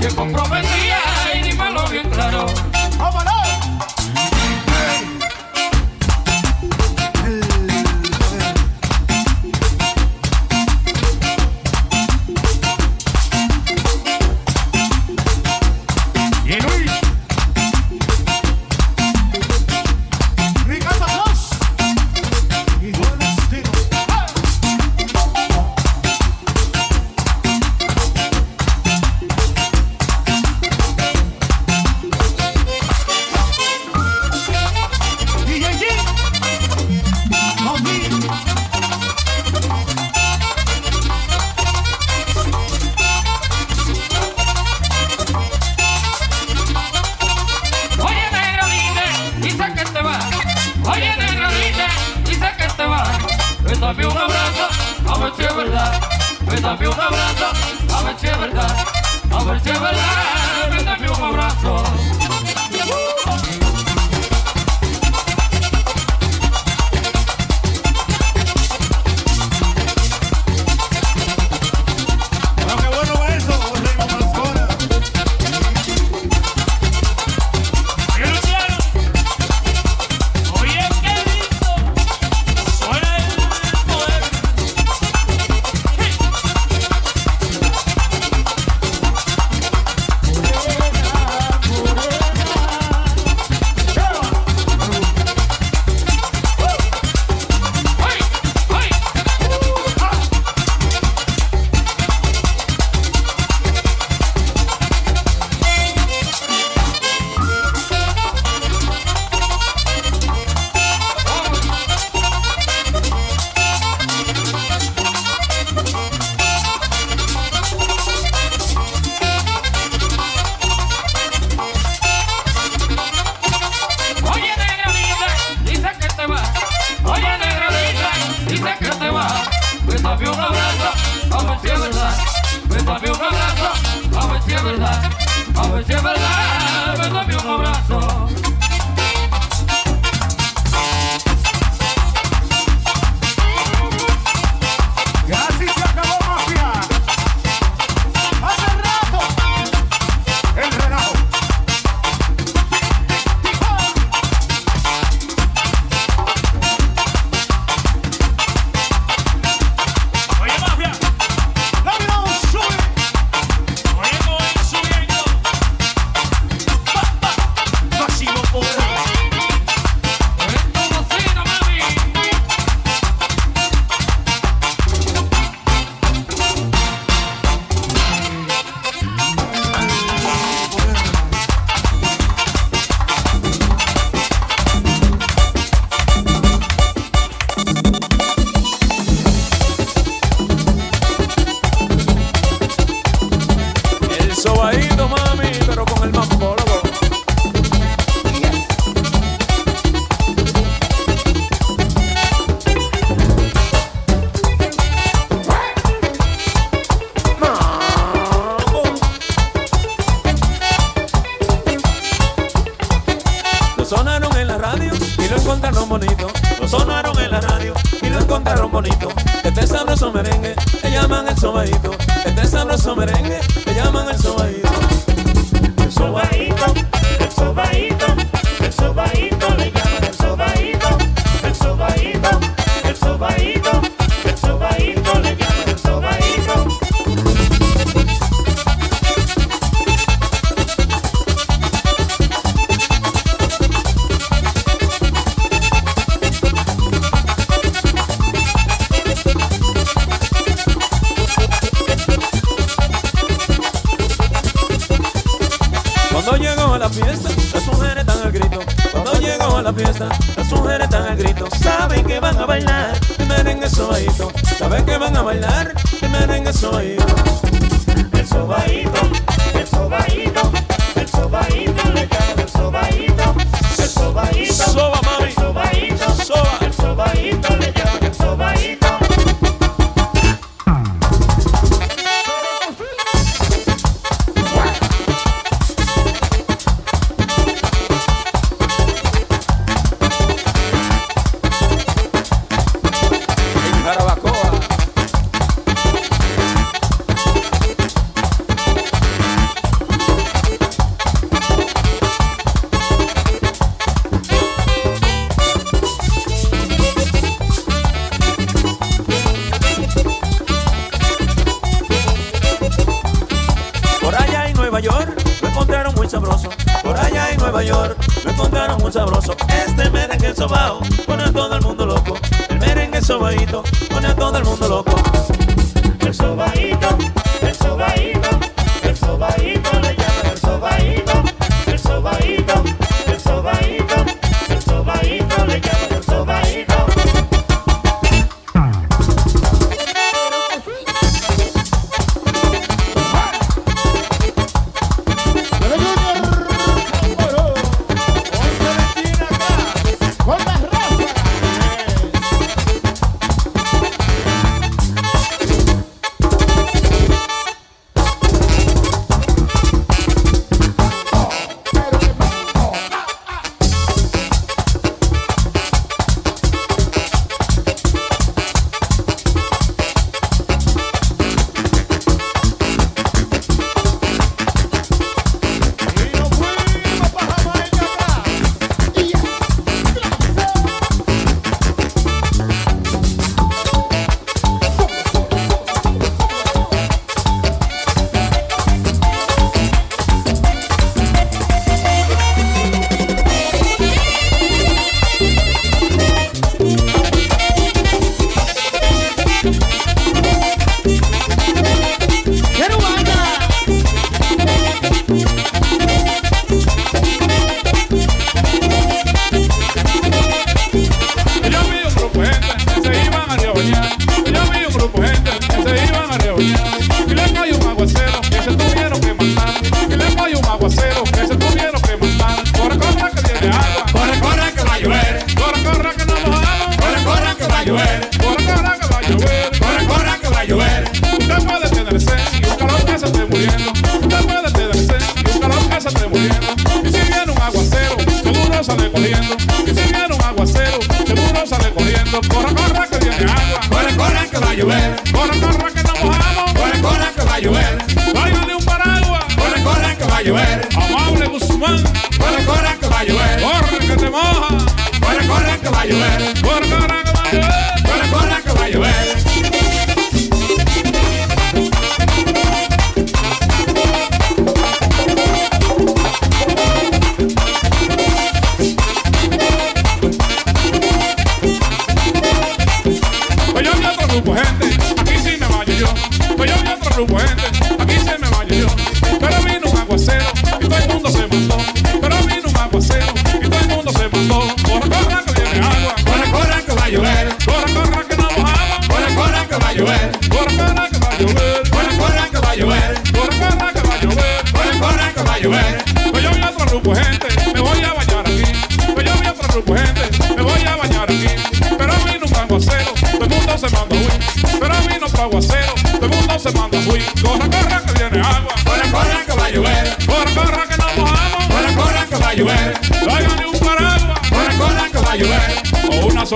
se comprometía. sabroso merengue, le llaman el sobadito. Este sabroso merengue, le llaman el sobadito. El sobadito. Las mujeres están a gritos, saben que van a bailar. Que merengue sobaíto, saben que van a bailar. Que merengue sobaíto. El sobaíto, el sobaíto, el sobaíto le cae el sobaíto. El sobaíto.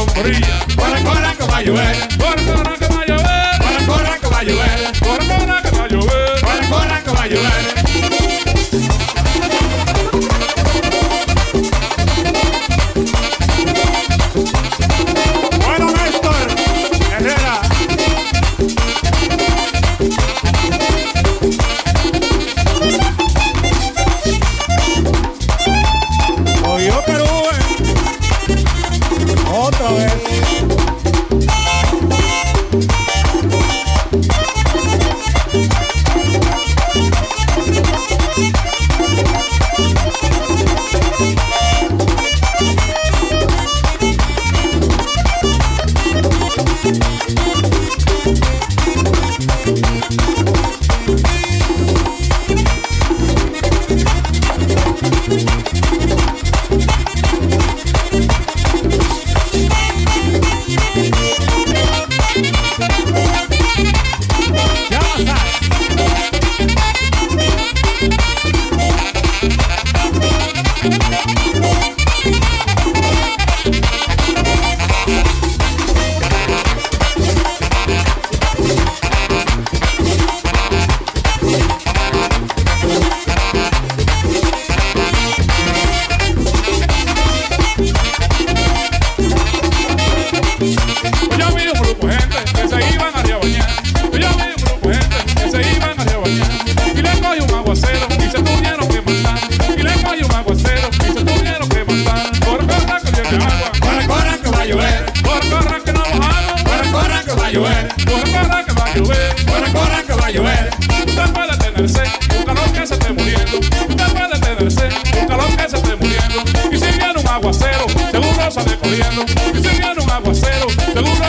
sombrilla. Para caballo.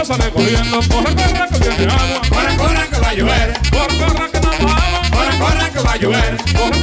sale corriendo. Corre, corre, que viene agua. Corre, corre, que va a llover. Corre, corre, que no. Corre, corre, que va a llover.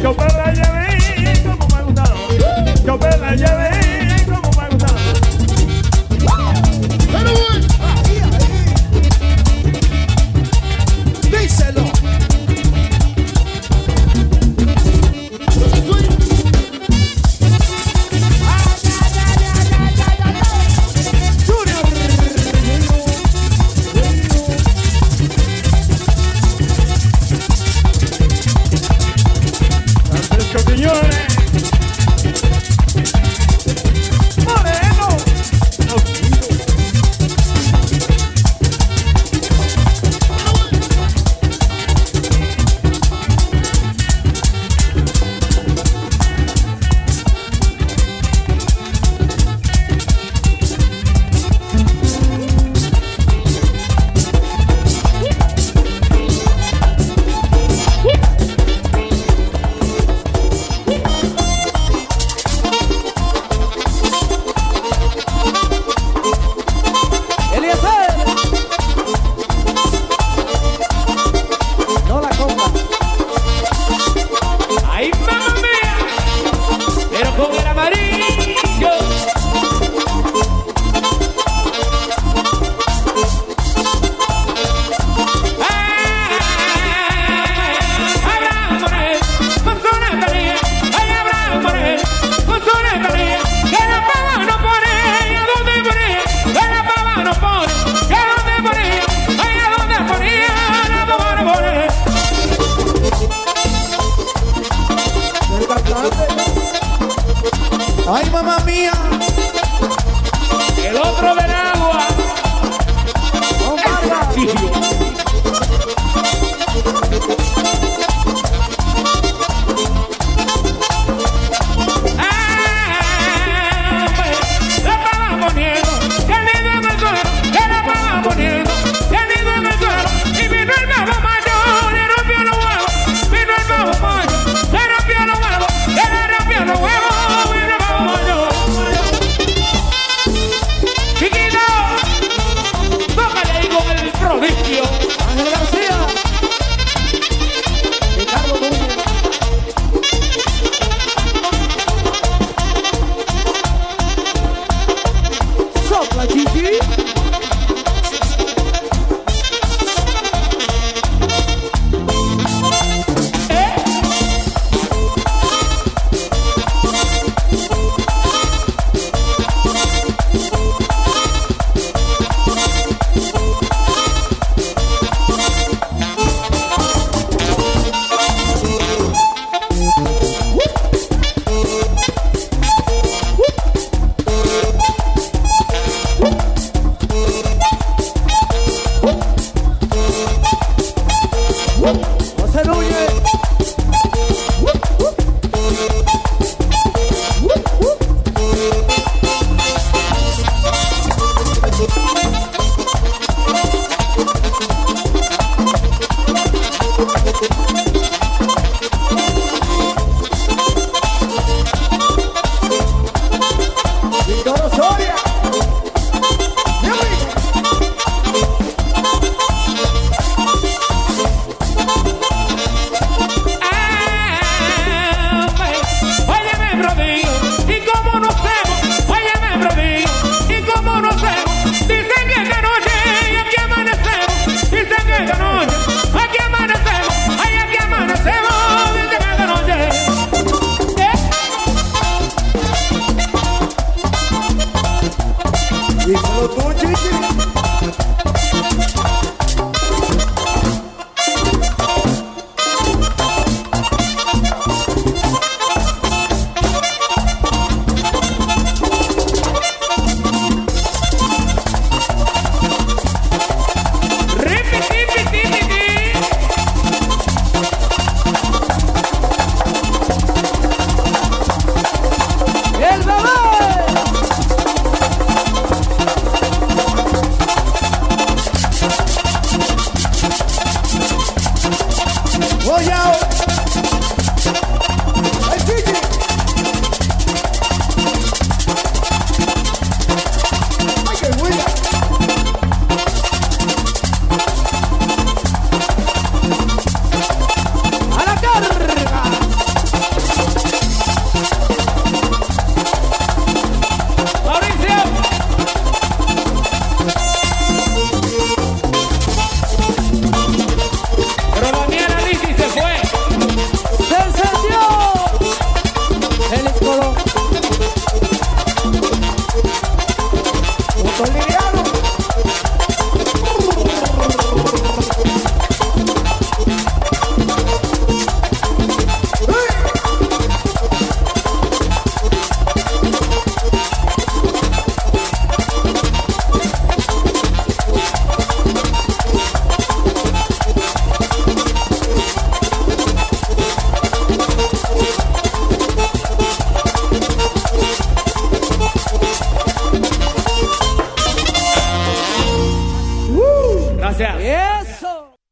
Go better.